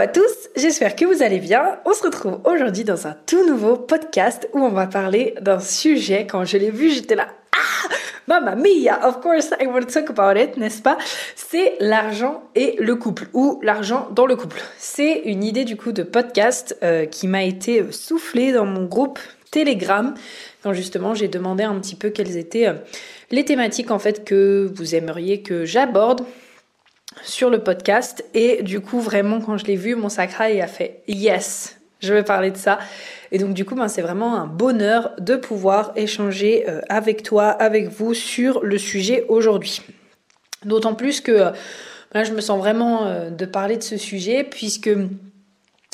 À tous, j'espère que vous allez bien. On se retrouve aujourd'hui dans un tout nouveau podcast où on va parler d'un sujet. Quand je l'ai vu, j'étais là, ah Mamma mia, of course I want to talk about it, n'est-ce pas? C'est l'argent et le couple, ou l'argent dans le couple. C'est une idée du coup de podcast euh, qui m'a été euh, soufflée dans mon groupe Telegram, quand justement j'ai demandé un petit peu quelles étaient euh, les thématiques en fait que vous aimeriez que j'aborde sur le podcast. Et du coup, vraiment, quand je l'ai vu, mon sacral a fait yes, je vais parler de ça. Et donc du coup, ben, c'est vraiment un bonheur de pouvoir échanger euh, avec toi, avec vous sur le sujet aujourd'hui. D'autant plus que euh, là, je me sens vraiment euh, de parler de ce sujet puisque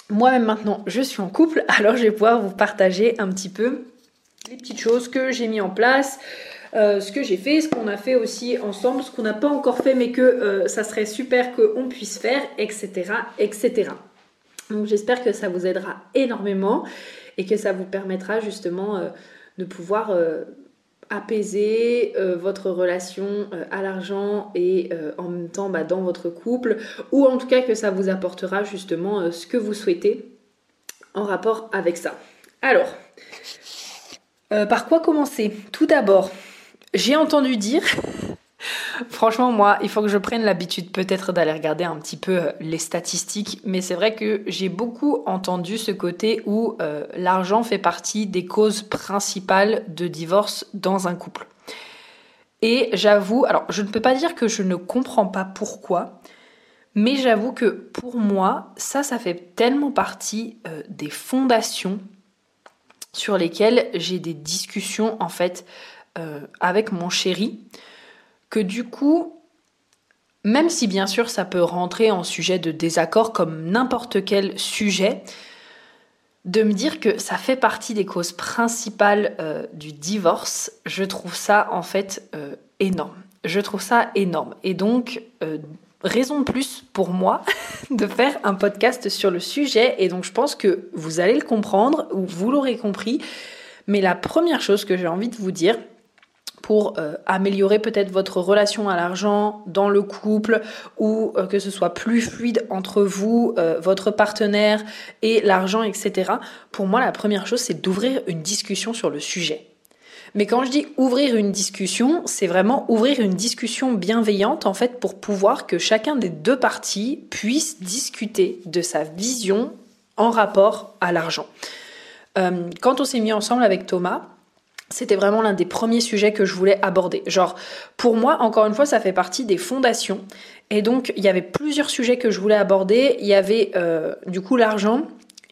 moi-même maintenant, je suis en couple, alors je vais pouvoir vous partager un petit peu les petites choses que j'ai mis en place, ce que j'ai fait, ce qu'on a fait aussi ensemble, ce qu'on n'a pas encore fait mais que ça serait super qu'on puisse faire, etc. etc. Donc j'espère que ça vous aidera énormément et que ça vous permettra justement euh, de pouvoir euh, apaiser euh, votre relation à l'argent et en même temps bah, dans votre couple ou en tout cas que ça vous apportera justement ce que vous souhaitez en rapport avec ça. Alors, par quoi commencer? Tout d'abord, j'ai entendu dire Franchement, moi, il faut que je prenne l'habitude peut-être d'aller regarder un petit peu euh, les statistiques, mais c'est vrai que j'ai beaucoup entendu ce côté où euh, l'argent fait partie des causes principales de divorce dans un couple. Et j'avoue, alors je ne peux pas dire que je ne comprends pas pourquoi, mais j'avoue que pour moi, ça, ça fait tellement partie euh, des fondations sur lesquelles j'ai des discussions en fait avec mon chéri que du coup, même si bien sûr ça peut rentrer en sujet de désaccord comme n'importe quel sujet, de me dire que ça fait partie des causes principales euh, du divorce, je trouve ça en fait euh, énorme. Je trouve ça énorme. Et donc, euh, raison de plus pour moi de faire un podcast sur le sujet. Et donc, je pense que vous allez le comprendre, ou vous l'aurez compris. Mais la première chose que j'ai envie de vous dire, pour euh, améliorer peut-être votre relation à l'argent dans le couple ou euh, que ce soit plus fluide entre vous, euh, votre partenaire et l'argent, etc. Pour moi, la première chose, c'est d'ouvrir une discussion sur le sujet. Mais quand je dis ouvrir une discussion, c'est vraiment ouvrir une discussion bienveillante en fait pour pouvoir que chacun des deux parties puisse discuter de sa vision en rapport à l'argent. quand on s'est mis ensemble avec Thomas, c'était vraiment l'un des premiers sujets que je voulais aborder. Genre, pour moi, encore une fois, ça fait partie des fondations. Et donc, il y avait plusieurs sujets que je voulais aborder. Il y avait euh, du coup l'argent,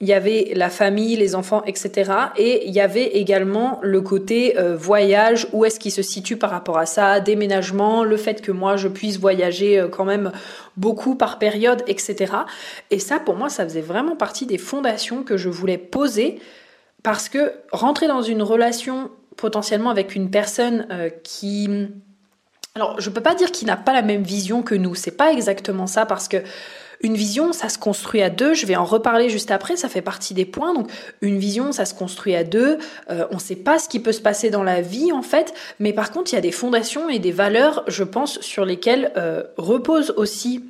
il y avait la famille, les enfants, etc. Et il y avait également le côté euh, voyage, où est-ce qu'il se situe par rapport à ça, déménagement, le fait que moi je puisse voyager euh, quand même beaucoup par période, etc. Et ça, pour moi, ça faisait vraiment partie des fondations que je voulais poser parce que rentrer dans une relation potentiellement avec une personne euh, qui alors, je peux pas dire qu'il n'a pas la même vision que nous. C'est pas exactement ça parce que une vision, ça se construit à deux. Je vais en reparler juste après. Ça fait partie des points. Donc, une vision, ça se construit à deux. Euh, on ne sait pas ce qui peut se passer dans la vie, en fait. Mais par contre, il y a des fondations et des valeurs, je pense, sur lesquelles euh, repose aussi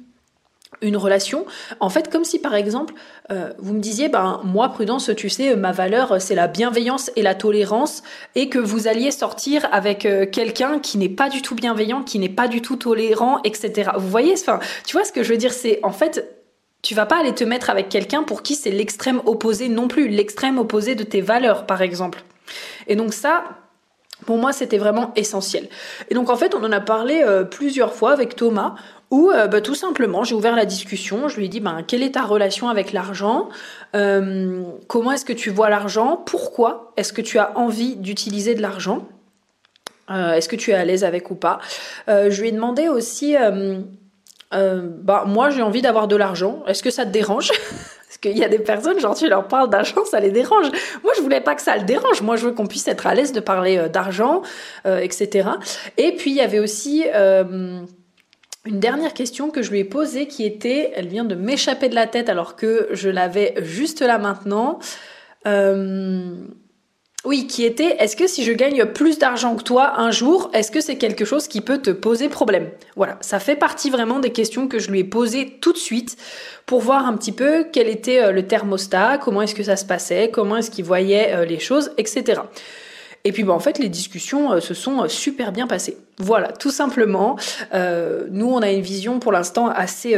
une relation, en fait, comme si par exemple, euh, vous me disiez, ben moi, Prudence, tu sais, ma valeur, c'est la bienveillance et la tolérance, et que vous alliez sortir avec euh, quelqu'un qui n'est pas du tout bienveillant, qui n'est pas du tout tolérant, etc. Vous voyez, enfin, tu vois ce que je veux dire, c'est en fait, tu vas pas aller te mettre avec quelqu'un pour qui c'est l'extrême opposé non plus, l'extrême opposé de tes valeurs, par exemple. Et donc ça, pour moi, c'était vraiment essentiel. Et donc en fait, on en a parlé euh, plusieurs fois avec Thomas, Ou bah, tout simplement, j'ai ouvert la discussion, je lui ai dit ben, quelle est ta relation avec l'argent? Comment est-ce que tu vois l'argent? Pourquoi est-ce que tu as envie d'utiliser de l'argent? Est-ce que tu es à l'aise avec ou pas? Je lui ai demandé aussi bah, moi j'ai envie d'avoir de l'argent, est-ce que ça te dérange? Parce qu'il y a des personnes, genre tu leur parles d'argent, ça les dérange. Moi je voulais pas que ça le dérange, moi je veux qu'on puisse être à l'aise de parler euh, d'argent, euh, etc. Et puis il y avait aussi euh, une dernière question que je lui ai posée qui était, elle vient de m'échapper de la tête alors que je l'avais juste là maintenant. Oui, qui était est-ce que si je gagne plus d'argent que toi un jour, est-ce que c'est quelque chose qui peut te poser problème? Voilà, ça fait partie vraiment des questions que je lui ai posées tout de suite pour voir un petit peu quel était euh, le thermostat, comment est-ce que ça se passait, comment est-ce qu'il voyait euh, les choses, etc. Et puis bah, en fait les discussions euh, se sont super bien passées. Voilà, tout simplement. nous on a une vision pour l'instant assez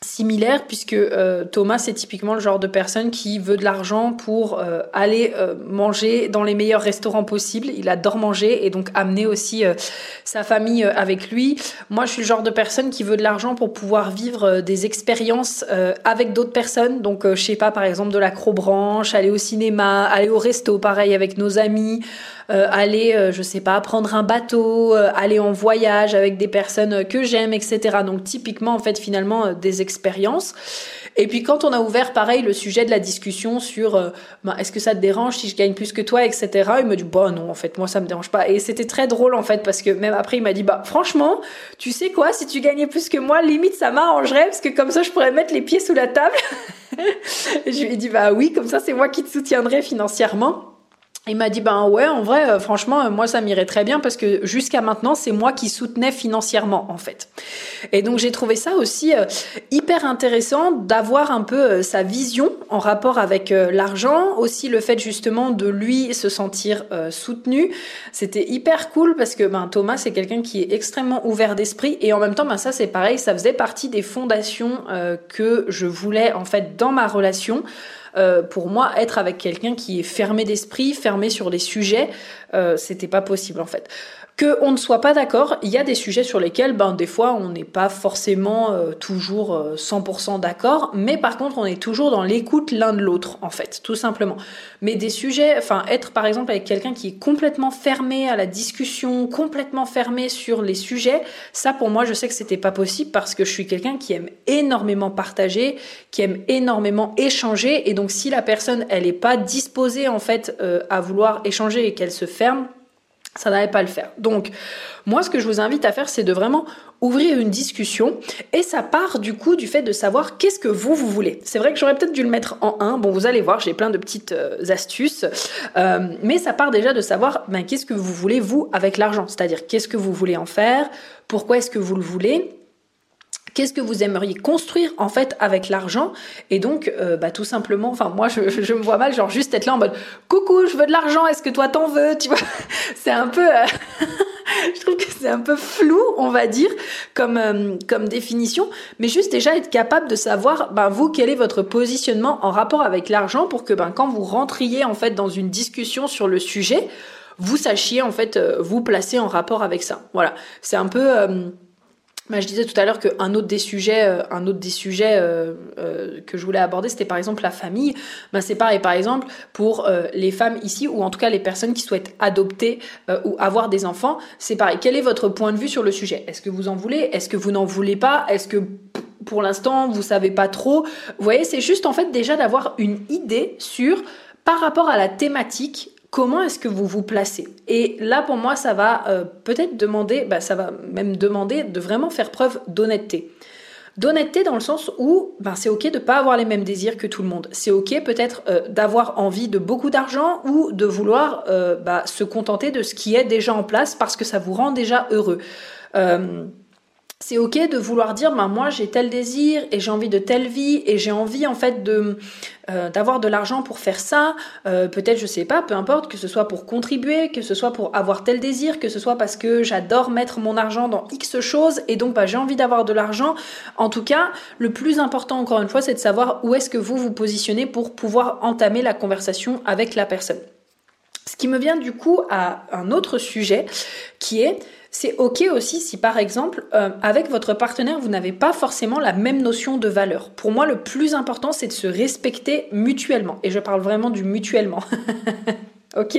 similaire puisque euh, Thomas c'est typiquement le genre de personne qui veut de l'argent pour euh, aller euh, manger dans les meilleurs restaurants possibles. Il adore manger et donc amener aussi sa famille avec lui. Moi je suis le genre de personne qui veut de l'argent pour pouvoir vivre des expériences avec d'autres personnes. Donc je sais pas par exemple de l'acrobranche, aller au cinéma, aller au resto pareil avec nos amis. Euh, aller, euh, je sais pas, prendre un bateau, euh, aller en voyage avec des personnes que j'aime, etc. Donc typiquement, en fait, finalement, des expériences. Et puis quand on a ouvert, pareil, le sujet de la discussion sur bah, est-ce que ça te dérange si je gagne plus que toi, etc. Il me dit bah non, en fait, moi ça me dérange pas. Et c'était très drôle en fait parce que même après il m'a dit bah franchement, tu sais quoi, si tu gagnais plus que moi, limite ça m'arrangerait parce que comme ça je pourrais mettre les pieds sous la table. je lui ai dit bah oui, comme ça c'est moi qui te soutiendrai financièrement. Il m'a dit ben ouais en vrai euh, franchement euh, moi ça m'irait très bien parce que jusqu'à maintenant c'est moi qui soutenais financièrement en fait. Et donc j'ai trouvé ça aussi euh, hyper intéressant d'avoir un peu sa vision en rapport avec l'argent, aussi le fait justement de lui se sentir soutenu. C'était hyper cool parce que ben Thomas c'est quelqu'un qui est extrêmement ouvert d'esprit et en même temps ben ça c'est pareil, ça faisait partie des fondations que je voulais en fait dans ma relation. Euh, pour moi, être avec quelqu'un qui est fermé d'esprit, fermé sur les sujets, euh, c'était pas possible en fait. Que on ne soit pas d'accord, il y a des sujets sur lesquels, ben des fois, on n'est pas forcément euh, toujours 100% euh, d'accord, mais par contre, on est toujours dans l'écoute l'un de l'autre, en fait, tout simplement. Mais des sujets, enfin, être par exemple avec quelqu'un qui est complètement fermé à la discussion, complètement fermé sur les sujets, ça pour moi, je sais que c'était pas possible parce que je suis quelqu'un qui aime énormément partager, qui aime énormément échanger, et donc si la personne, elle est pas disposée en fait euh, à vouloir échanger et qu'elle se ferme, ça n'allait pas le faire. Donc, moi, ce que je vous invite à faire, c'est de vraiment ouvrir une discussion. Et ça part du coup du fait de savoir qu'est-ce que vous, vous voulez. C'est vrai que j'aurais peut-être dû le mettre en un. Bon, vous allez voir, j'ai plein de petites euh, astuces. Euh, mais ça part déjà de savoir ben, qu'est-ce que vous voulez, vous, avec l'argent. C'est-à-dire qu'est-ce que vous voulez en faire, pourquoi est-ce que vous le voulez? Qu'est-ce que vous aimeriez construire en fait avec l'argent Et donc, euh, bah, tout simplement, enfin moi je, je, me vois mal, genre juste être là en mode coucou, je veux de l'argent, est-ce que toi t'en veux Tu vois, c'est un peu, euh, je trouve que c'est un peu flou, on va dire, comme euh, comme définition, mais juste déjà être capable de savoir, ben vous, quel est votre positionnement en rapport avec l'argent pour que ben quand vous rentriez en fait dans une discussion sur le sujet, vous sachiez en fait vous placer en rapport avec ça. Voilà, c'est un peu bah, je disais tout à l'heure qu'un autre des sujets, euh, un autre des sujets euh, euh, que je voulais aborder, c'était par exemple la famille. Bah, c'est pareil, par exemple, pour les femmes ici, ou en tout cas les personnes qui souhaitent adopter ou avoir des enfants, c'est pareil. Quel est votre point de vue sur le sujet? Est-ce que vous en voulez? Est-ce que vous n'en voulez pas? Est-ce que pour l'instant vous savez pas trop? Vous voyez, c'est juste en fait déjà d'avoir une idée sur par rapport à la thématique comment est-ce que vous vous placez? Et là, pour moi, ça va euh, peut-être demander, bah, ça va même demander de vraiment faire preuve d'honnêteté. D'honnêteté dans le sens où ben, c'est ok de ne pas avoir les mêmes désirs que tout le monde. C'est ok peut-être euh, d'avoir envie de beaucoup d'argent ou de vouloir euh, bah, se contenter de ce qui est déjà en place parce que ça vous rend déjà heureux c'est ok de vouloir dire ben moi j'ai tel désir et j'ai envie de telle vie et j'ai envie en fait de euh, d'avoir de l'argent pour faire ça. Euh, peut-être je sais pas peu importe que ce soit pour contribuer que ce soit pour avoir tel désir que ce soit parce que j'adore mettre mon argent dans x choses et donc bah, j'ai envie d'avoir de l'argent. En tout cas le plus important encore une fois c'est de savoir où est-ce que vous vous positionnez pour pouvoir entamer la conversation avec la personne. Ce qui me vient du coup à un autre sujet qui est c'est ok aussi si par exemple euh, avec votre partenaire vous n'avez pas forcément la même notion de valeur. Pour moi le plus important c'est de se respecter mutuellement et je parle vraiment du mutuellement. ok?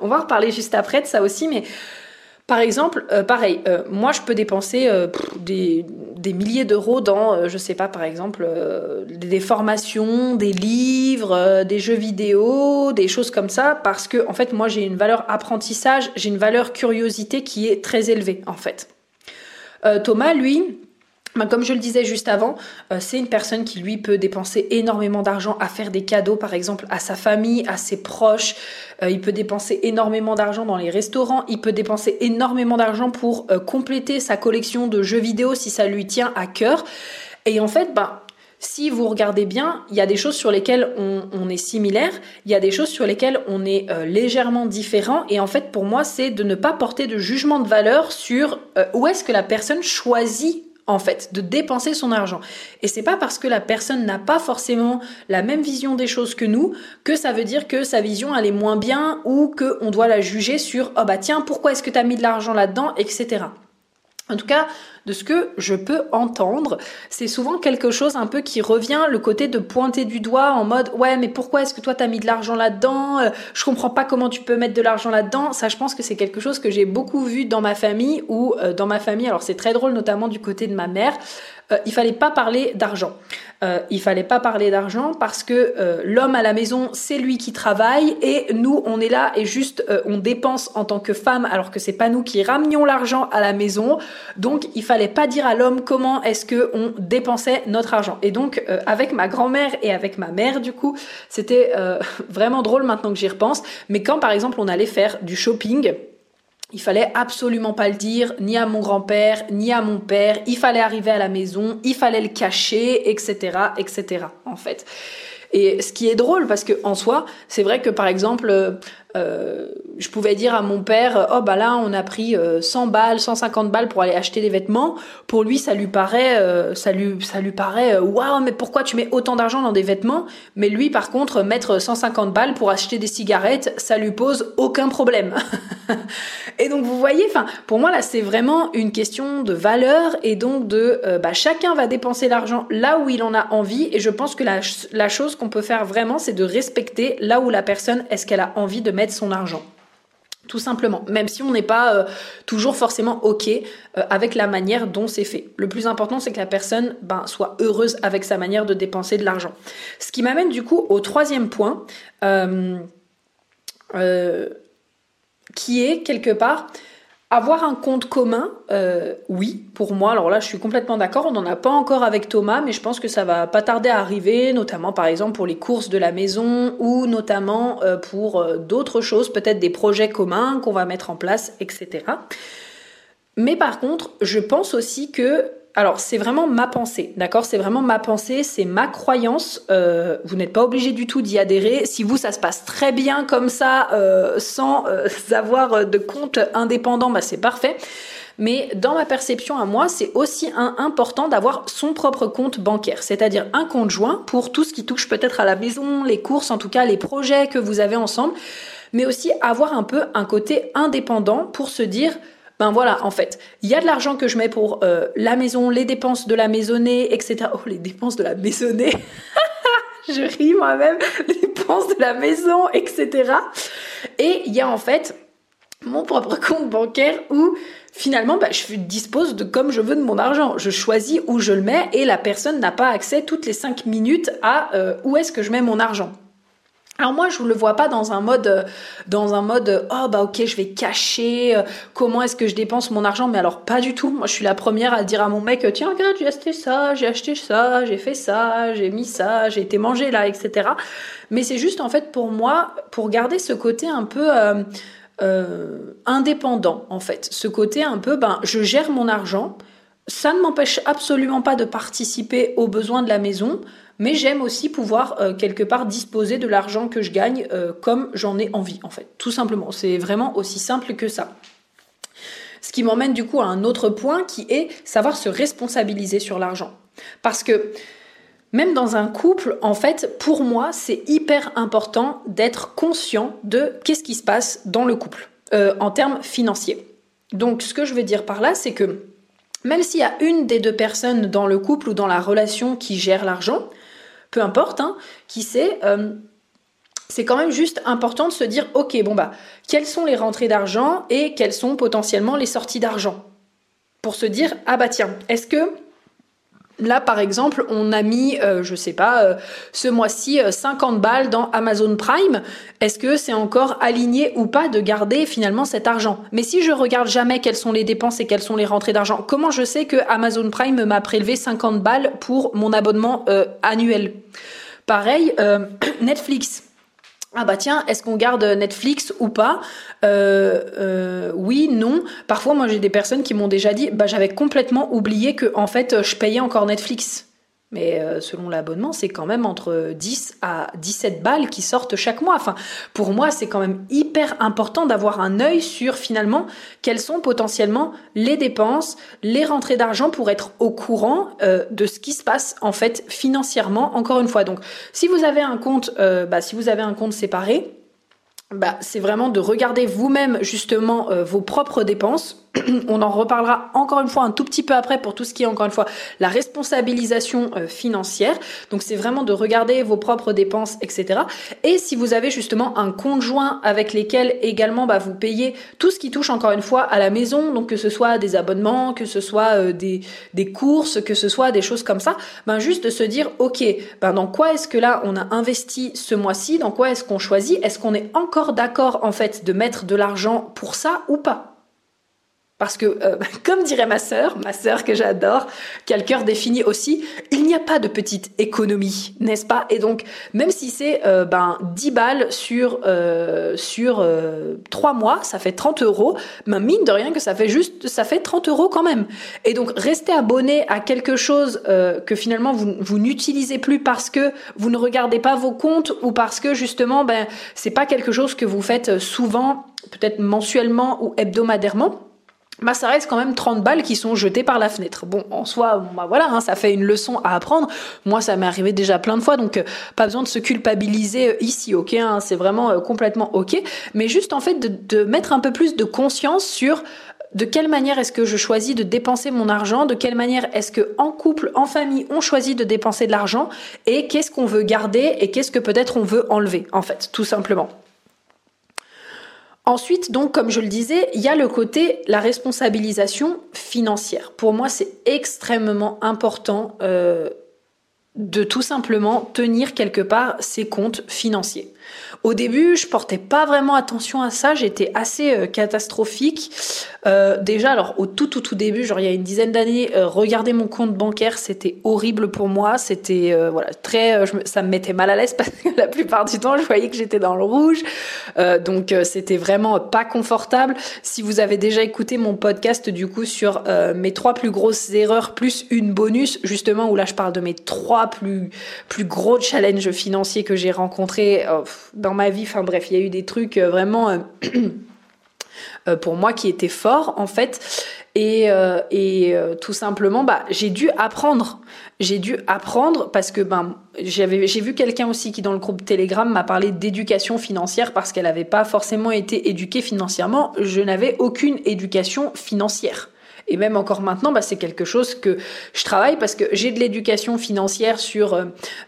On va reparler juste après de ça aussi mais par exemple, euh, pareil, euh, moi je peux dépenser euh, des, milliers d'euros dans, je sais pas, par exemple, des formations, des livres, des jeux vidéo, des choses comme ça, parce que en fait, moi j'ai une valeur apprentissage, j'ai une valeur curiosité qui est très élevée en fait. Thomas, lui, comme je le disais juste avant, euh, c'est une personne qui lui peut dépenser énormément d'argent à faire des cadeaux, par exemple à sa famille, à ses proches. Euh, il peut dépenser énormément d'argent dans les restaurants. Il peut dépenser énormément d'argent pour euh, compléter sa collection de jeux vidéo si ça lui tient à cœur. Et en fait, ben, si vous regardez bien, il y a des choses sur lesquelles on, est similaire, il y a des choses sur lesquelles on est légèrement différent. Et en fait, pour moi, c'est de ne pas porter de jugement de valeur sur où est-ce que la personne choisit en fait, de dépenser son argent. Et c'est pas parce que la personne n'a pas forcément la même vision des choses que nous que ça veut dire que sa vision elle est moins bien ou que on doit la juger sur oh bah tiens pourquoi est-ce que tu as mis de l'argent là-dedans etc. En tout cas, de ce que je peux entendre, c'est souvent quelque chose un peu qui revient, le côté de pointer du doigt en mode ouais mais pourquoi est-ce que toi t'as mis de l'argent là-dedans? Euh, Je comprends pas comment tu peux mettre de l'argent là-dedans. Ça, je pense que c'est quelque chose que j'ai beaucoup vu dans ma famille ou euh, dans ma famille. Alors c'est très drôle, notamment du côté de ma mère. Euh, il fallait pas parler d'argent. Il fallait pas parler d'argent parce que l'homme à la maison, c'est lui qui travaille et nous, on est là et juste on dépense en tant que femme alors que c'est pas nous qui ramenions l'argent à la maison. Donc, il fallait pas dire à l'homme comment est-ce que on dépensait notre argent. Et donc, avec ma grand-mère et avec ma mère, du coup, c'était vraiment drôle maintenant que j'y repense. Mais quand, par exemple, on allait faire du shopping, il fallait absolument pas le dire, ni à mon grand-père, ni à mon père. Il fallait arriver à la maison, il fallait le cacher, etc., etc. En fait. Et ce qui est drôle, parce que en soi, c'est vrai que par exemple, euh, je pouvais dire à mon père, oh bah là on a pris 100 euh, balles, 150 balles pour aller acheter des vêtements. Pour lui, ça lui paraît, euh, ça lui, ça lui paraît, waouh, mais pourquoi tu mets autant d'argent dans des vêtements? Mais lui, par contre, mettre 150 balles pour acheter des cigarettes, ça lui pose aucun problème. et donc vous voyez, enfin, pour moi là, c'est vraiment une question de valeur et donc de, bah, chacun va dépenser l'argent là où il en a envie. Et je pense que la, la chose qu'on peut faire vraiment, c'est de respecter là où la personne est-ce qu'elle a envie de mettre son argent. Tout simplement, même si on n'est pas euh, toujours forcément OK euh, avec la manière dont c'est fait. Le plus important, c'est que la personne ben, soit heureuse avec sa manière de dépenser de l'argent. Ce qui m'amène du coup au troisième point, euh, qui est quelque part avoir un compte commun, euh, oui, pour moi. Alors là, je suis complètement d'accord. On n'en a pas encore avec Thomas, mais je pense que ça va pas tarder à arriver, notamment par exemple pour les courses de la maison ou notamment euh, pour euh, d'autres choses, peut-être des projets communs qu'on va mettre en place, etc. Mais par contre, je pense aussi que alors, c'est vraiment ma pensée, d'accord? C'est vraiment ma pensée, c'est ma croyance. Euh, vous n'êtes pas obligé du tout d'y adhérer. Si vous, ça se passe très bien comme ça, euh, sans euh, avoir de compte indépendant, bah c'est parfait. Mais dans ma perception à moi, c'est aussi important d'avoir son propre compte bancaire, c'est-à-dire un compte joint pour tout ce qui touche peut-être à la maison, les courses, en tout cas les projets que vous avez ensemble, mais aussi avoir un peu un côté indépendant pour se dire ben voilà, en fait, il y a de l'argent que je mets pour euh, la maison, les dépenses de la maisonnée, etc. Oh, les dépenses de la maisonnée Je ris moi-même, les dépenses de la maison, etc. Et il y a en fait mon propre compte bancaire où finalement bah, je dispose de comme je veux de mon argent. Je choisis où je le mets et la personne n'a pas accès toutes les 5 minutes à euh, où est-ce que je mets mon argent. Alors moi je ne le vois pas dans un mode euh, dans un mode euh, oh bah ok je vais cacher euh, comment est-ce que je dépense mon argent mais alors pas du tout. Moi je suis la première à dire à mon mec tiens regarde j'ai acheté ça j'ai acheté ça j'ai fait ça j'ai mis ça j'ai été manger là etc mais c'est juste en fait pour moi pour garder ce côté un peu indépendant en fait. Ce côté un peu ben je gère mon argent. Ça ne m'empêche absolument pas de participer aux besoins de la maison mais j'aime aussi pouvoir euh, quelque part disposer de l'argent que je gagne euh, comme j'en ai envie en fait, tout simplement. C'est vraiment aussi simple que ça. Ce qui m'emmène du coup à un autre point qui est savoir se responsabiliser sur l'argent. Parce que même dans un couple, en fait, pour moi, c'est hyper important d'être conscient de qu'est-ce qui se passe dans le couple euh, en termes financiers. Donc ce que je veux dire par là, c'est que même s'il y a une des deux personnes dans le couple ou dans la relation qui gère l'argent, peu importe, hein, qui sait, euh, c'est quand même juste important de se dire, ok, bon bah, quelles sont les rentrées d'argent et quelles sont potentiellement les sorties d'argent? Pour se dire, ah bah tiens, est-ce que Là, par exemple, on a mis, euh, je sais pas, euh, ce mois-ci 50 balles dans Amazon Prime. Est-ce que c'est encore aligné ou pas de garder finalement cet argent? Mais si je regarde jamais quelles sont les dépenses et quelles sont les rentrées d'argent, comment je sais que Amazon Prime m'a prélevé 50 balles pour mon abonnement annuel? Pareil, Netflix ah bah tiens, est-ce qu'on garde Netflix ou pas? Euh, euh, Oui, non. Parfois, moi, j'ai des personnes qui m'ont déjà dit, bah j'avais complètement oublié que en fait, je payais encore Netflix. Mais euh, selon l'abonnement, c'est quand même entre 10 à 17 balles qui sortent chaque mois. Enfin, pour moi, c'est quand même hyper important d'avoir un œil sur finalement quelles sont potentiellement les dépenses, les rentrées d'argent pour être au courant euh, de ce qui se passe en fait financièrement. Encore une fois, donc si vous avez un compte, euh, bah, si vous avez un compte séparé, bah, c'est vraiment de regarder vous-même justement vos propres dépenses On en reparlera encore une fois un tout petit peu après pour tout ce qui est encore une fois la responsabilisation euh, financière. Donc c'est vraiment de regarder vos propres dépenses, etc. Et si vous avez justement un conjoint avec lesquels également bah, vous payez tout ce qui touche encore une fois à la maison, donc que ce soit des abonnements, que ce soit euh, des, des courses, que ce soit des choses comme ça, ben juste de se dire ok, ben dans quoi est-ce que là on a investi ce mois-ci, dans quoi est-ce qu'on choisit, est-ce qu'on est encore d'accord en fait de mettre de l'argent pour ça ou pas? Parce que, euh, comme dirait ma sœur, ma sœur que j'adore, qui a le cœur défini aussi, il n'y a pas de petite économie, n'est-ce pas? Et donc, même si c'est euh, ben 10 balles sur euh, sur euh, 3 mois, ça fait 30 euros, ben mine de rien que ça fait juste, ça fait 30 euros quand même. Et donc, rester abonné à quelque chose que finalement vous, vous n'utilisez plus parce que vous ne regardez pas vos comptes ou parce que justement, ben c'est pas quelque chose que vous faites souvent, peut-être mensuellement ou hebdomadairement bah ça reste quand même 30 balles qui sont jetées par la fenêtre. Bon, en soi, bah voilà, hein, ça fait une leçon à apprendre. Moi, ça m'est arrivé déjà plein de fois, donc euh, pas besoin de se culpabiliser euh, ici, ok hein, C'est vraiment euh, complètement ok. Mais juste en fait de, de, mettre un peu plus de conscience sur de quelle manière est-ce que je choisis de dépenser mon argent, de quelle manière est-ce que en couple, en famille, on choisit de dépenser de l'argent, et qu'est-ce qu'on veut garder et qu'est-ce que peut-être on veut enlever, en fait, tout simplement. Ensuite, donc, comme je le disais, il y a le côté, la responsabilisation financière. Pour moi, c'est extrêmement important euh, de tout simplement tenir quelque part ses comptes financiers. Au début, je portais pas vraiment attention à ça, j'étais assez euh, catastrophique. Euh, déjà, alors au tout tout tout début, genre il y a une dizaine d'années, euh, regarder mon compte bancaire, c'était horrible pour moi. C'était voilà très, ça me mettait mal à l'aise parce que la plupart du temps, je voyais que j'étais dans le rouge, donc c'était vraiment pas confortable. Si vous avez déjà écouté mon podcast du coup sur mes trois plus grosses erreurs plus une bonus, justement où là je parle de mes trois plus plus gros challenges financiers que j'ai rencontrés dans ma vie. Enfin bref, il y a eu des trucs euh, vraiment euh, euh, pour moi qui étaient forts en fait. Et, tout simplement, bah, j'ai dû apprendre. J'ai dû apprendre parce que ben, j'ai vu quelqu'un aussi qui dans le groupe Telegram m'a parlé d'éducation financière parce qu'elle n'avait pas forcément été éduquée financièrement. Je n'avais aucune éducation financière. Et même encore maintenant, bah, c'est quelque chose que je travaille parce que j'ai de l'éducation financière sur euh,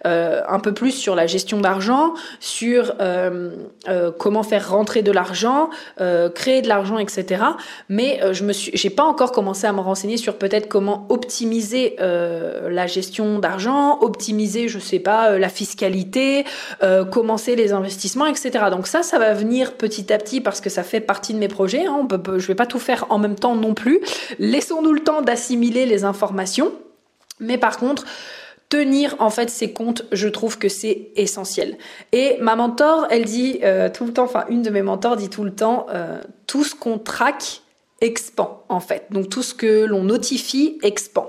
euh, un peu plus sur la gestion d'argent, sur euh, euh comment faire rentrer de l'argent, euh, créer de l'argent, etc. Mais je me suis, j'ai pas encore commencé à me renseigner sur peut-être comment optimiser la gestion d'argent, optimiser, je sais pas, la fiscalité, commencer les investissements, etc. Donc ça, ça va venir petit à petit parce que ça fait partie de mes projets. Hein. On peut, je vais pas tout faire en même temps non plus. Laissons-nous le temps d'assimiler les informations. Mais par contre, tenir en fait ses comptes, je trouve que c'est essentiel. Et ma mentor, elle dit euh, tout le temps, enfin une de mes mentors dit tout le temps, euh, tout ce qu'on traque expand en fait. Donc tout ce que l'on notifie expand.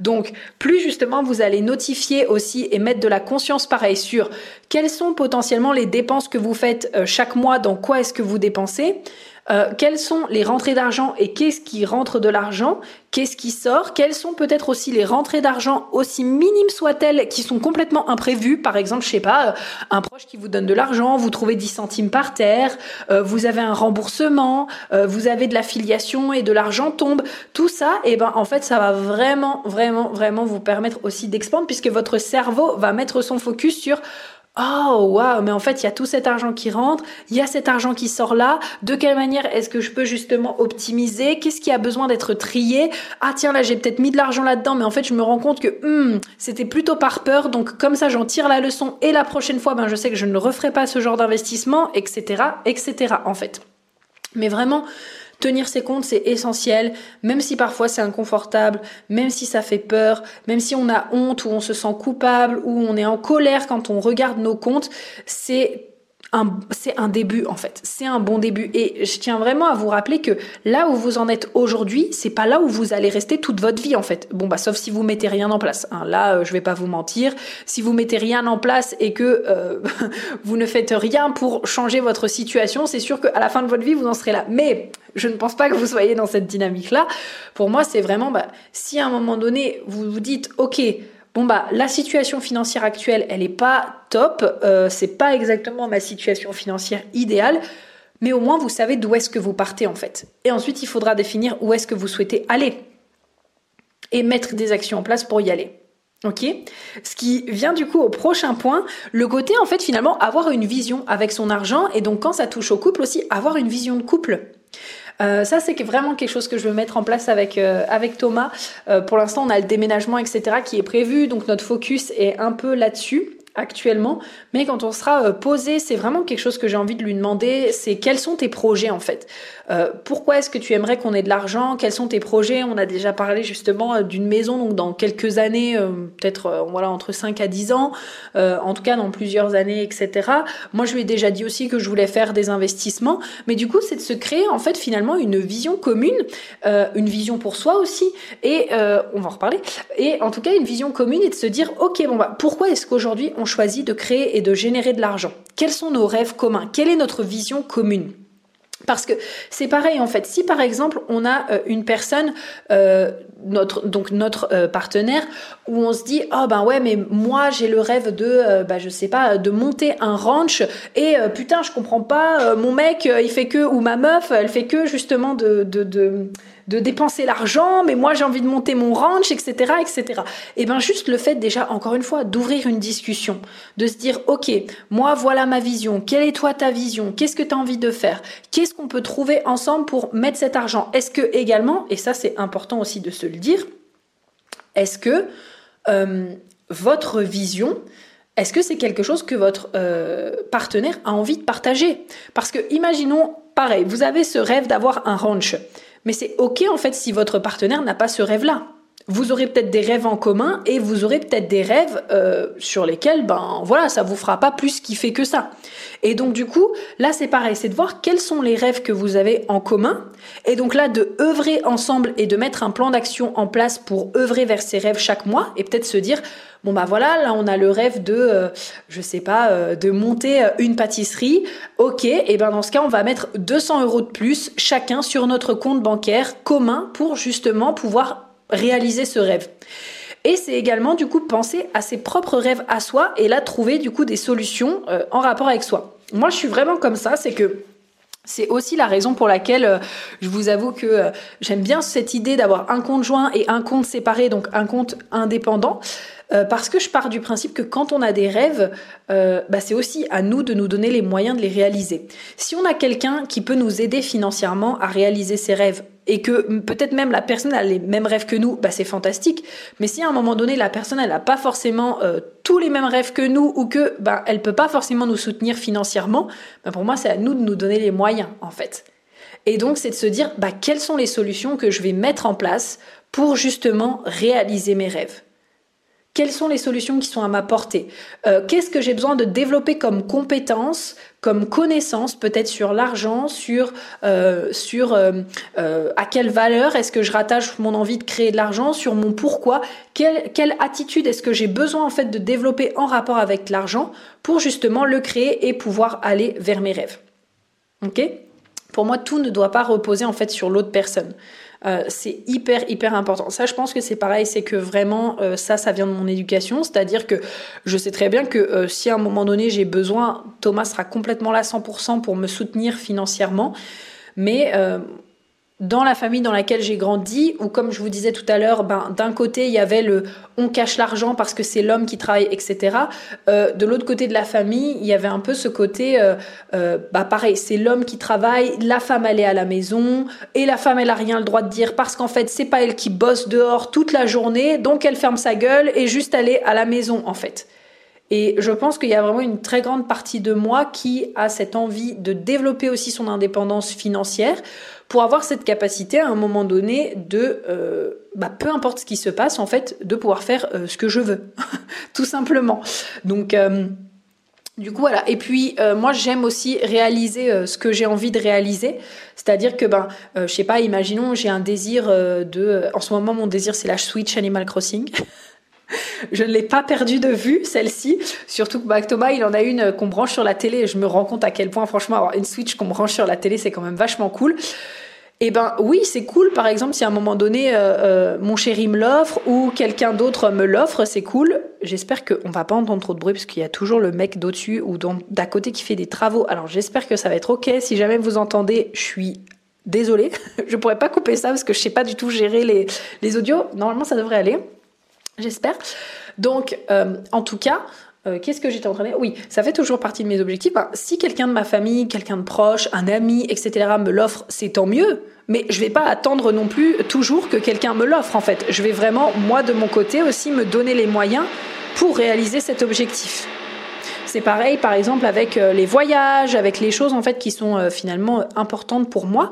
Donc, plus justement vous allez notifier aussi et mettre de la conscience pareil sur quelles sont potentiellement les dépenses que vous faites euh, chaque mois, dans quoi est-ce que vous dépensez, euh, quelles sont les rentrées d'argent et qu'est-ce qui rentre de l'argent, qu'est-ce qui sort, quelles sont peut-être aussi les rentrées d'argent, aussi minimes soient-elles, qui sont complètement imprévues? Par exemple, je sais pas, euh, un proche qui vous donne de l'argent, vous trouvez 10 centimes par terre, euh, vous avez un remboursement, vous avez de l'affiliation et de l'argent tombe. Tout ça, et eh ben en fait, ça va vraiment, vraiment, vraiment vous permettre aussi d'expandre puisque votre cerveau va mettre son focus sur Oh waouh, mais en fait, il y a tout cet argent qui rentre, il y a cet argent qui sort là. De quelle manière est-ce que je peux justement optimiser? Qu'est-ce qui a besoin d'être trié? Ah tiens, là j'ai peut-être mis de l'argent là-dedans, mais en fait, je me rends compte que hmm, c'était plutôt par peur. Donc comme ça, j'en tire la leçon et la prochaine fois, ben je sais que je ne referai pas ce genre d'investissement, etc., etc. En fait. Mais vraiment, Tenir ses comptes, c'est essentiel, même si parfois c'est inconfortable, même si ça fait peur, même si on a honte ou on se sent coupable ou on est en colère quand on regarde nos comptes, c'est c'est un début en fait, c'est un bon début et je tiens vraiment à vous rappeler que là où vous en êtes aujourd'hui, c'est pas là où vous allez rester toute votre vie en fait. Bon bah sauf si vous mettez rien en place. Hein. Là, euh, je vais pas vous mentir, si vous mettez rien en place et que euh, vous ne faites rien pour changer votre situation, c'est sûr qu'à la fin de votre vie vous en serez là. Mais je ne pense pas que vous soyez dans cette dynamique là. Pour moi, c'est vraiment bah, si à un moment donné vous vous dites ok bon bah la situation financière actuelle, elle est pas top, euh, c'est pas exactement ma situation financière idéale, mais au moins vous savez d'où est-ce que vous partez en fait. Et ensuite, il faudra définir où est-ce que vous souhaitez aller et mettre des actions en place pour y aller. Ok? Ce qui vient du coup au prochain point, le côté en fait finalement avoir une vision avec son argent et donc quand ça touche au couple aussi avoir une vision de couple. Euh, ça, c'est vraiment quelque chose que je veux mettre en place avec, euh, avec Thomas. Euh, pour l'instant, on a le déménagement, etc., qui est prévu, donc notre focus est un peu là-dessus actuellement, mais quand on sera posé, c'est vraiment quelque chose que j'ai envie de lui demander, c'est quels sont tes projets en fait? Euh, pourquoi est-ce que tu aimerais qu'on ait de l'argent? Quels sont tes projets? On a déjà parlé justement euh, d'une maison, donc dans quelques années, euh, peut-être voilà entre 5 à 10 ans, en tout cas dans plusieurs années, etc. Moi, je lui ai déjà dit aussi que je voulais faire des investissements, mais du coup, c'est de se créer en fait finalement une vision commune, une vision pour soi aussi, et on va en reparler, et en tout cas une vision commune et de se dire, ok, bon bah pourquoi est-ce qu'aujourd'hui on choisit de créer et de générer de l'argent? Quels sont nos rêves communs? Quelle est notre vision commune? Parce que c'est pareil en fait. Si par exemple on a euh, une personne, euh, notre donc notre euh, partenaire, où on se dit oh ben ouais mais moi j'ai le rêve de bah je sais pas de monter un ranch et putain je comprends pas mon mec il fait que ou ma meuf elle fait que justement de de, de de dépenser l'argent, mais moi j'ai envie de monter mon ranch, etc., etc. Et ben juste le fait déjà, encore une fois, d'ouvrir une discussion, de se dire, ok, moi voilà ma vision, quelle est toi ta vision, qu'est-ce que tu as envie de faire, qu'est-ce qu'on peut trouver ensemble pour mettre cet argent? Est-ce que également, et ça c'est important aussi de se le dire, est-ce que euh, votre vision, est-ce que c'est quelque chose que votre euh, partenaire a envie de partager? Parce que imaginons, pareil, vous avez ce rêve d'avoir un ranch. Mais c'est ok en fait si votre partenaire n'a pas ce rêve-là. Vous aurez peut-être des rêves en commun et vous aurez peut-être des rêves euh, sur lesquels, ben voilà, ça vous fera pas plus kiffer que ça. Et donc du coup, là c'est pareil, c'est de voir quels sont les rêves que vous avez en commun. Et donc là, de œuvrer ensemble et de mettre un plan d'action en place pour œuvrer vers ces rêves chaque mois et peut-être se dire, bon bah voilà, là on a le rêve de, euh, je sais pas, euh, de monter une pâtisserie. Ok, et ben dans ce cas on va mettre 200 euros de plus chacun sur notre compte bancaire commun pour justement pouvoir réaliser ce rêve. Et c'est également du coup penser à ses propres rêves à soi et là trouver du coup des solutions en rapport avec soi. Moi je suis vraiment comme ça, c'est que c'est aussi la raison pour laquelle je vous avoue que j'aime bien cette idée d'avoir un compte joint et un compte séparé, donc un compte indépendant. Euh, parce que je pars du principe que quand on a des rêves, euh, bah, c'est aussi à nous de nous donner les moyens de les réaliser. Si on a quelqu'un qui peut nous aider financièrement à réaliser ses rêves et que peut-être même la personne a les mêmes rêves que nous, bah, c'est fantastique. Mais si à un moment donné la personne elle n'a pas forcément euh, tous les mêmes rêves que nous ou que bah, elle peut pas forcément nous soutenir financièrement, bah, pour moi c'est à nous de nous donner les moyens en fait. Et donc c'est de se dire bah, quelles sont les solutions que je vais mettre en place pour justement réaliser mes rêves. Quelles sont les solutions qui sont à ma portée euh, Qu'est-ce que j'ai besoin de développer comme compétences, comme connaissances, peut-être sur l'argent, sur euh, euh, à quelle valeur est-ce que je rattache mon envie de créer de l'argent, sur mon pourquoi Quelle, attitude est-ce que j'ai besoin en fait de développer en rapport avec l'argent pour justement le créer et pouvoir aller vers mes rêves Pour moi, tout ne doit pas reposer en fait sur l'autre personne. Euh, c'est hyper hyper important. Ça, je pense que c'est pareil, c'est que vraiment euh, ça, ça vient de mon éducation, c'est-à-dire que je sais très bien que euh, si à un moment donné j'ai besoin, Thomas sera complètement là 100% pour me soutenir financièrement. Mais dans la famille dans laquelle j'ai grandi, ou comme je vous disais tout à l'heure, ben, d'un côté il y avait le on cache l'argent parce que c'est l'homme qui travaille, etc. Euh, de l'autre côté de la famille, il y avait un peu ce côté, euh, euh, bah pareil, c'est l'homme qui travaille, la femme elle est à la maison, et la femme elle a rien le droit de dire parce qu'en fait c'est pas elle qui bosse dehors toute la journée, donc elle ferme sa gueule et juste elle est à la maison en fait. Et je pense qu'il y a vraiment une très grande partie de moi qui a cette envie de développer aussi son indépendance financière pour avoir cette capacité à un moment donné de, euh, bah, peu importe ce qui se passe, en fait, de pouvoir faire euh, ce que je veux, tout simplement. Donc, euh, du coup, voilà. Et puis, moi, j'aime aussi réaliser ce que j'ai envie de réaliser. C'est-à-dire que, ben, je sais pas, imaginons, j'ai un désir de. En ce moment, mon désir, c'est la Switch Animal Crossing. je ne l'ai pas perdu de vue, celle-ci. Surtout que bah, Thomas, il en a une qu'on branche sur la télé je me rends compte à quel point, franchement, avoir une Switch qu'on branche sur la télé, c'est quand même vachement cool. Eh ben oui, c'est cool. Par exemple, si à un moment donné, euh, euh, mon chéri me l'offre ou quelqu'un d'autre me l'offre, c'est cool. J'espère qu'on va pas entendre trop de bruit parce qu'il y a toujours le mec d'au-dessus ou d'à côté qui fait des travaux. Alors j'espère que ça va être ok. Si jamais vous entendez, je suis désolée. je pourrais pas couper ça parce que je sais pas du tout gérer les, les audios. Normalement, ça devrait aller j'espère. Donc, euh, en tout cas, euh, qu'est-ce que j'étais en train de Oui, ça fait toujours partie de mes objectifs. si quelqu'un de ma famille, quelqu'un de proche, un ami, etc. me l'offre, c'est tant mieux. Mais je vais pas attendre non plus toujours que quelqu'un me l'offre. En fait, je vais vraiment moi de mon côté aussi me donner les moyens pour réaliser cet objectif. C'est pareil, par exemple, avec euh, les voyages, avec les choses en fait qui sont finalement importantes pour moi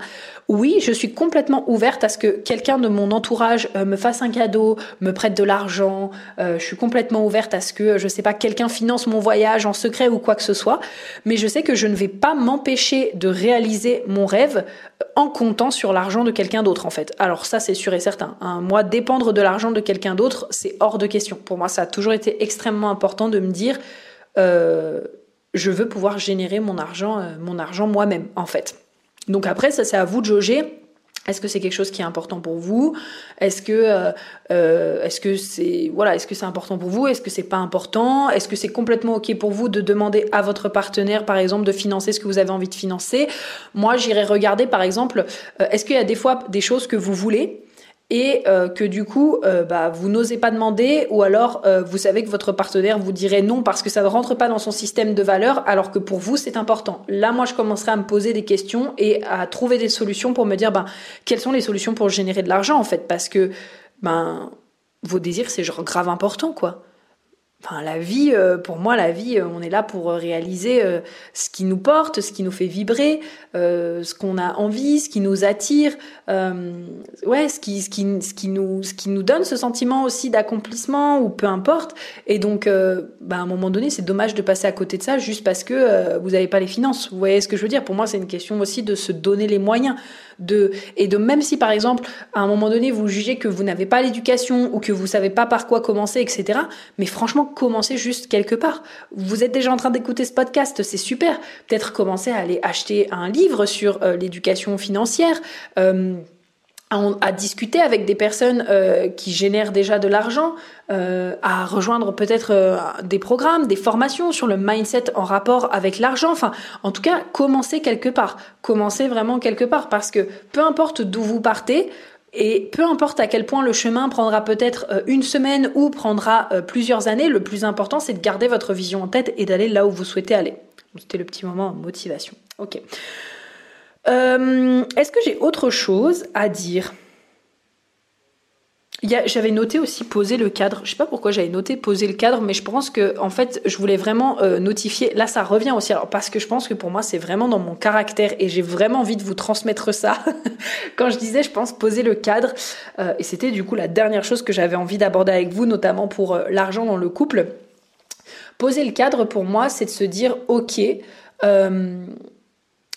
oui, je suis complètement ouverte à ce que quelqu'un de mon entourage euh, me fasse un cadeau, me prête de l'argent. Euh, je suis complètement ouverte à ce que, je sais pas, quelqu'un finance mon voyage en secret ou quoi que ce soit. Mais je sais que je ne vais pas m'empêcher de réaliser mon rêve euh, en comptant sur l'argent de quelqu'un d'autre, en fait. Alors ça, c'est sûr et certain. Hein. Moi, dépendre de l'argent de quelqu'un d'autre, c'est hors de question. Pour moi, ça a toujours été extrêmement important de me dire, je veux pouvoir générer mon argent, mon argent moi-même, en fait. Donc après, ça c'est à vous de jauger. Est-ce que c'est quelque chose qui est important pour vous? Est-ce que euh, euh, est-ce que c'est voilà est-ce que c'est important pour vous? Est-ce que c'est pas important? Est-ce que c'est complètement ok pour vous de demander à votre partenaire par exemple de financer ce que vous avez envie de financer? Moi, j'irai regarder par exemple euh, est-ce qu'il y a des fois des choses que vous voulez et euh, que du coup, euh, bah, vous n'osez pas demander ou alors euh, vous savez que votre partenaire vous dirait non parce que ça ne rentre pas dans son système de valeur alors que pour vous c'est important. Là, moi, je commencerai à me poser des questions et à trouver des solutions pour me dire ben, quelles sont les solutions pour générer de l'argent en fait? Parce que ben, vos désirs c'est genre grave important quoi. Enfin, la vie, euh, pour moi, la vie, euh, on est là pour réaliser euh, ce qui nous porte, ce qui nous fait vibrer, ce qu'on a envie, ce qui nous attire, ouais, ce qui, ce qui, ce qui nous, ce qui nous donne ce sentiment aussi d'accomplissement ou peu importe. Et donc, bah, à un moment donné, c'est dommage de passer à côté de ça juste parce que vous n'avez pas les finances. Vous voyez ce que je veux dire? Pour moi, c'est une question aussi de se donner les moyens de et de même si par exemple à un moment donné vous jugez que vous n'avez pas l'éducation ou que vous savez pas par quoi commencer etc mais franchement commencez juste quelque part. Vous êtes déjà en train d'écouter ce podcast c'est super. Peut-être commencer à aller acheter un livre sur euh, l'éducation financière euh, à, discuter avec des personnes euh, qui génèrent déjà de l'argent, euh, à rejoindre peut-être euh, des programmes, des formations sur le mindset en rapport avec l'argent. Enfin, en tout cas, commencez quelque part. Commencez vraiment quelque part parce que peu importe d'où vous partez, et peu importe à quel point le chemin prendra peut-être une semaine ou prendra plusieurs années, le plus important c'est de garder votre vision en tête et d'aller là où vous souhaitez aller. C'était le petit moment motivation. Ok. Euh, est-ce que j'ai autre chose à dire? J'avais noté aussi poser le cadre. Je sais pas pourquoi j'avais noté poser le cadre, mais je pense que en fait, je voulais vraiment euh, notifier. Là, ça revient aussi, alors parce que je pense que pour moi, c'est vraiment dans mon caractère et j'ai vraiment envie de vous transmettre ça. Quand je disais, je pense poser le cadre, euh, et c'était du coup la dernière chose que j'avais envie d'aborder avec vous, notamment pour l'argent dans le couple. Poser le cadre pour moi, c'est de se dire, ok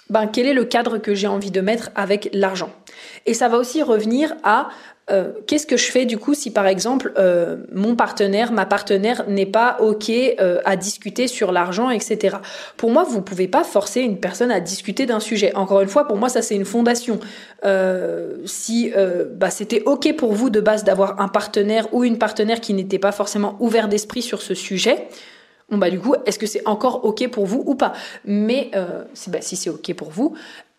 ben, quel est le cadre que j'ai envie de mettre avec l'argent. Et ça va aussi revenir à euh, qu'est-ce que je fais du coup si par exemple euh, mon partenaire, ma partenaire n'est pas ok euh, à discuter sur l'argent, etc. Pour moi, vous pouvez pas forcer une personne à discuter d'un sujet. Encore une fois, pour moi, ça c'est une fondation. si bah, c'était ok pour vous de base d'avoir un partenaire ou une partenaire qui n'était pas forcément ouvert d'esprit sur ce sujet, Bon bah du coup, est-ce que c'est encore ok pour vous ou pas? Mais bah, si c'est ok pour vous,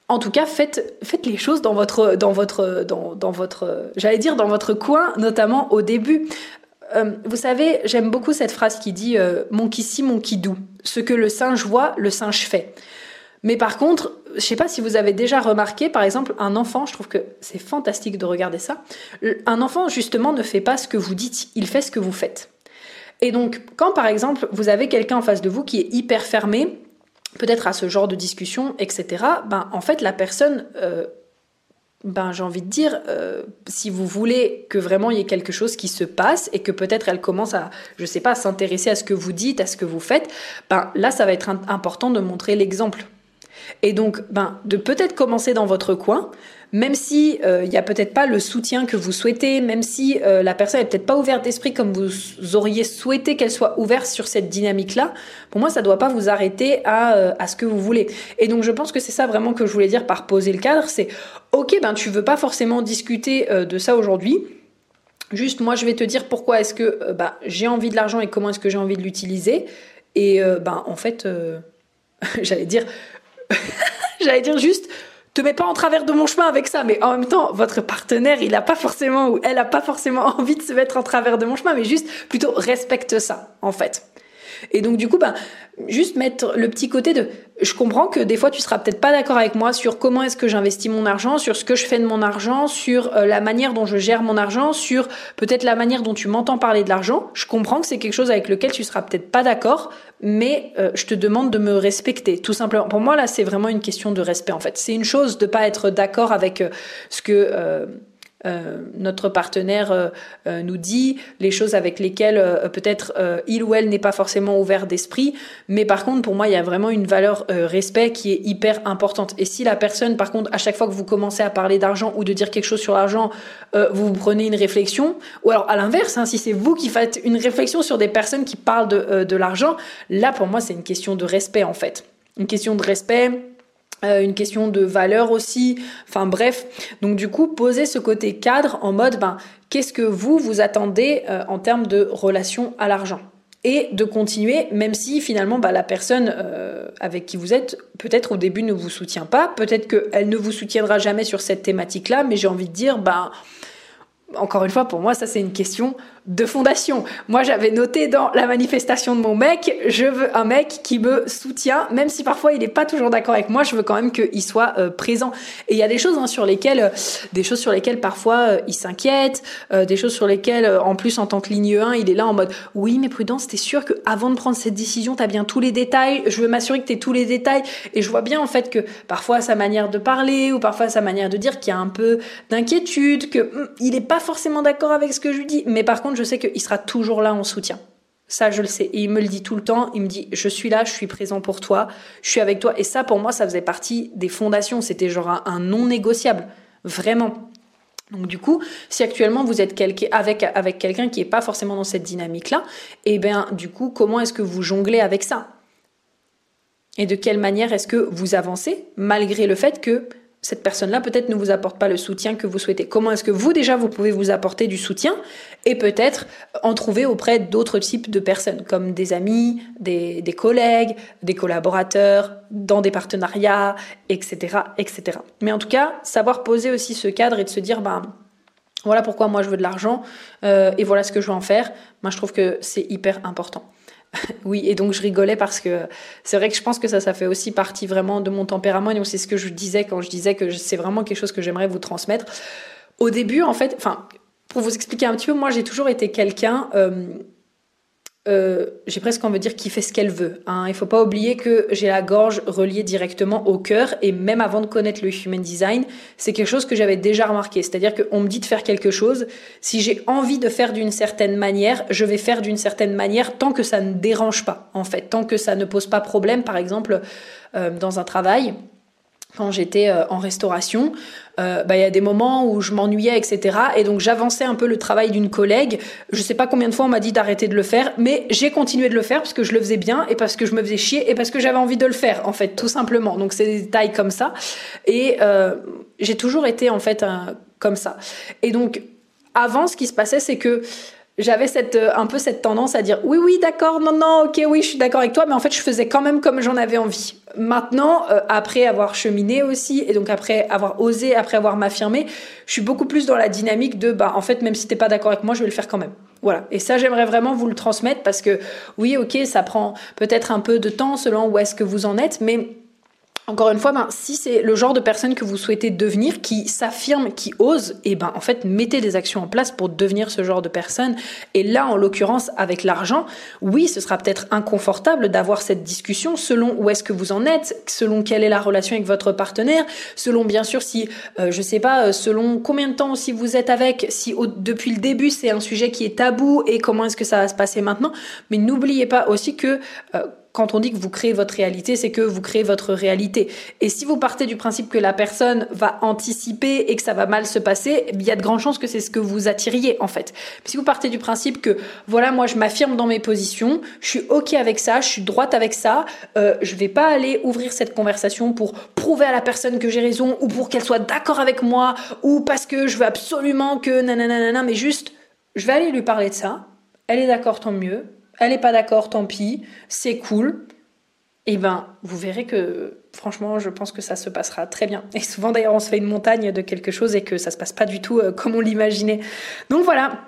en tout cas, faites, les choses dans votre, dans votre, dans, votre, j'allais dire dans votre coin, notamment au début. Euh, vous savez, j'aime beaucoup cette phrase qui dit euh, mon qui si, mon qui dou. Ce que le singe voit, le singe fait. Mais par contre, je sais pas si vous avez déjà remarqué, par exemple, un enfant, je trouve que c'est fantastique de regarder ça. Un enfant, justement, ne fait pas ce que vous dites, il fait ce que vous faites. Et donc, quand par exemple, vous avez quelqu'un en face de vous qui est hyper fermé, peut-être à ce genre de discussion, etc., ben, en fait, la personne, euh, ben, j'ai envie de dire, euh, si vous voulez que vraiment il y ait quelque chose qui se passe et que peut-être elle commence à, je sais pas, s'intéresser à ce que vous dites, à ce que vous faites, ben, là, ça va être important de montrer l'exemple. Et donc, ben, de peut-être commencer dans votre coin, même si il euh, n'y a peut-être pas le soutien que vous souhaitez, même si euh, la personne n'est peut-être pas ouverte d'esprit comme vous auriez souhaité qu'elle soit ouverte sur cette dynamique-là, pour moi, ça ne doit pas vous arrêter à, euh, à ce que vous voulez. Et donc, je pense que c'est ça vraiment que je voulais dire par poser le cadre, c'est ok, ben tu veux pas forcément discuter de ça aujourd'hui. Juste, moi, je vais te dire pourquoi est-ce que ben, j'ai envie de l'argent et comment est-ce que j'ai envie de l'utiliser. Et ben, en fait, j'allais dire, j'allais dire juste, te mets pas en travers de mon chemin avec ça, mais en même temps, votre partenaire, il a pas forcément ou elle a pas forcément envie de se mettre en travers de mon chemin, mais juste plutôt respecte ça, en fait. Et donc du coup, ben, juste mettre le petit côté de, je comprends que des fois tu seras peut-être pas d'accord avec moi sur comment est-ce que j'investis mon argent, sur ce que je fais de mon argent, sur euh, la manière dont je gère mon argent, sur peut-être la manière dont tu m'entends parler de l'argent. Je comprends que c'est quelque chose avec lequel tu seras peut-être pas d'accord, mais euh, je te demande de me respecter, tout simplement. Pour moi là, c'est vraiment une question de respect en fait. C'est une chose de pas être d'accord avec euh, ce que euh, notre partenaire euh, euh, nous dit, les choses avec lesquelles peut-être il ou elle n'est pas forcément ouvert d'esprit. Mais par contre, pour moi, il y a vraiment une valeur respect qui est hyper importante. Et si la personne, par contre, à chaque fois que vous commencez à parler d'argent ou de dire quelque chose sur l'argent, vous prenez une réflexion, ou alors à l'inverse, hein, si c'est vous qui faites une réflexion sur des personnes qui parlent de l'argent, là, pour moi, c'est une question de respect, en fait. Une question de respect euh, une question de valeur aussi, enfin bref. Donc du coup, poser ce côté cadre en mode, ben, qu'est-ce que vous, vous attendez euh, en termes de relation à l'argent? Et de continuer, même si finalement bah, la personne euh, avec qui vous êtes, peut-être au début ne vous soutient pas, peut-être qu'elle ne vous soutiendra jamais sur cette thématique-là, mais j'ai envie de dire, bah, encore une fois, pour moi, ça c'est une question de fondation. Moi, j'avais noté dans la manifestation de mon mec, je veux un mec qui me soutient, même si parfois il n'est pas toujours d'accord avec moi, je veux quand même qu'il soit euh, présent. Et il y a des choses hein, sur lesquelles, euh, des choses sur lesquelles parfois euh, il s'inquiète, des choses sur lesquelles, en plus en tant que ligne 1, il est là en mode, oui, mais prudence, t'es sûr que avant de prendre cette décision, t'as bien tous les détails. Je veux m'assurer que t'aies tous les détails. Et je vois bien en fait que parfois sa manière de parler ou parfois sa manière de dire qu'il y a un peu d'inquiétude, que hum, il n'est pas forcément d'accord avec ce que je lui dis. Mais par contre je sais qu'il sera toujours là en soutien. Ça, je le sais. Et il me le dit tout le temps. Il me dit, je suis là, je suis présent pour toi, je suis avec toi. Et ça, pour moi, ça faisait partie des fondations. C'était genre un, non négociable. Vraiment. Donc du coup, si actuellement vous êtes avec, avec quelqu'un qui n'est pas forcément dans cette dynamique-là, eh bien du coup, comment est-ce que vous jonglez avec ça? Et de quelle manière est-ce que vous avancez malgré le fait que cette personne-là peut-être ne vous apporte pas le soutien que vous souhaitez. Comment est-ce que vous déjà vous pouvez vous apporter du soutien et peut-être en trouver auprès d'autres types de personnes comme des amis, des, collègues, des collaborateurs, dans des partenariats, etc., etc. Mais en tout cas, savoir poser aussi ce cadre et de se dire ben voilà pourquoi moi je veux de l'argent euh, et voilà ce que je veux en faire. Moi je trouve que c'est hyper important. oui, et donc je rigolais parce que c'est vrai que je pense que ça, ça fait aussi partie vraiment de mon tempérament. Et c'est ce que je disais quand je disais que c'est vraiment quelque chose que j'aimerais vous transmettre. Au début, en fait, enfin, pour vous expliquer un petit peu, moi j'ai toujours été quelqu'un. Euh, euh, j'ai presque envie de dire qui fait ce qu'elle veut. Hein. Il faut pas oublier que j'ai la gorge reliée directement au cœur et même avant de connaître le human design, c'est quelque chose que j'avais déjà remarqué. C'est-à-dire qu'on me dit de faire quelque chose, si j'ai envie de faire d'une certaine manière, je vais faire d'une certaine manière tant que ça ne dérange pas, en fait, tant que ça ne pose pas problème. Par exemple, euh, dans un travail, quand j'étais euh, en restauration, euh, bah, il y a des moments où je m'ennuyais, etc. Et donc j'avançais un peu le travail d'une collègue. Je sais pas combien de fois on m'a dit d'arrêter de le faire, mais j'ai continué de le faire parce que je le faisais bien et parce que je me faisais chier et parce que j'avais envie de le faire, en fait, tout simplement. Donc c'est des détails comme ça. Et euh, j'ai toujours été en fait comme ça. Et donc avant, ce qui se passait, c'est que j'avais cette euh, un peu cette tendance à dire oui oui d'accord non non ok oui je suis d'accord avec toi mais en fait je faisais quand même comme j'en avais envie. Maintenant euh, après avoir cheminé aussi et donc après avoir osé après avoir m'affirmé je suis beaucoup plus dans la dynamique de bah en fait même si t'es pas d'accord avec moi je vais le faire quand même. Voilà. Et ça j'aimerais vraiment vous le transmettre parce que oui ok ça prend peut-être un peu de temps selon où est-ce que vous en êtes mais encore une fois, ben, si c'est le genre de personne que vous souhaitez devenir, qui s'affirme, qui ose, et eh ben en fait mettez des actions en place pour devenir ce genre de personne. Et là, en l'occurrence, avec l'argent, oui, ce sera peut-être inconfortable d'avoir cette discussion selon où est-ce que vous en êtes, selon quelle est la relation avec votre partenaire, selon bien sûr si, euh, je sais pas, euh, selon combien de temps si vous êtes avec, si depuis le début c'est un sujet qui est tabou et comment est-ce que ça va se passer maintenant. Mais n'oubliez pas aussi que euh, quand on dit que vous créez votre réalité, c'est que vous créez votre réalité. Et si vous partez du principe que la personne va anticiper et que ça va mal se passer, il y a de grandes chances que c'est ce que vous attiriez en fait. Mais si vous partez du principe que voilà, moi je m'affirme dans mes positions, je suis ok avec ça, je suis droite avec ça, euh, je vais pas aller ouvrir cette conversation pour prouver à la personne que j'ai raison ou pour qu'elle soit d'accord avec moi ou parce que je veux absolument que nanana, mais juste je vais aller lui parler de ça. Elle est d'accord, tant mieux elle n'est pas d'accord, tant pis, c'est cool. Et eh ben, vous verrez que franchement, je pense que ça se passera très bien. Et souvent d'ailleurs, on se fait une montagne de quelque chose et que ça se passe pas du tout euh, comme on l'imaginait. Donc voilà,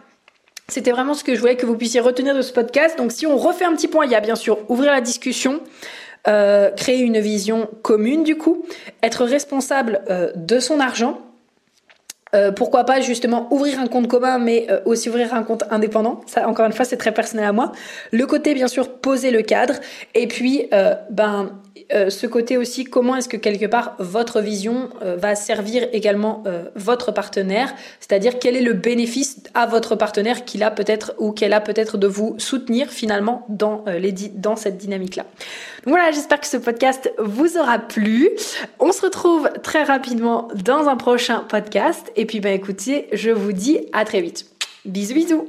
c'était vraiment ce que je voulais que vous puissiez retenir de ce podcast. Donc si on refait un petit point, il y a bien sûr ouvrir la discussion, euh, créer une vision commune du coup, être responsable euh, de son argent euh, pourquoi pas justement ouvrir un compte commun, mais euh, aussi ouvrir un compte indépendant. Ça, encore une fois, c'est très personnel à moi. Le côté, bien sûr, poser le cadre. Et puis, euh, ben, ce côté aussi, comment est-ce que quelque part votre vision va servir également votre partenaire, c'est-à-dire quel est le bénéfice à votre partenaire qu'il a peut-être ou qu'elle a peut-être de vous soutenir finalement dans, les, dans cette dynamique-là? Voilà, j'espère que ce podcast vous aura plu. On se retrouve très rapidement dans un prochain podcast. Et puis, bah écoutez, je vous dis à très vite. Bisous, bisous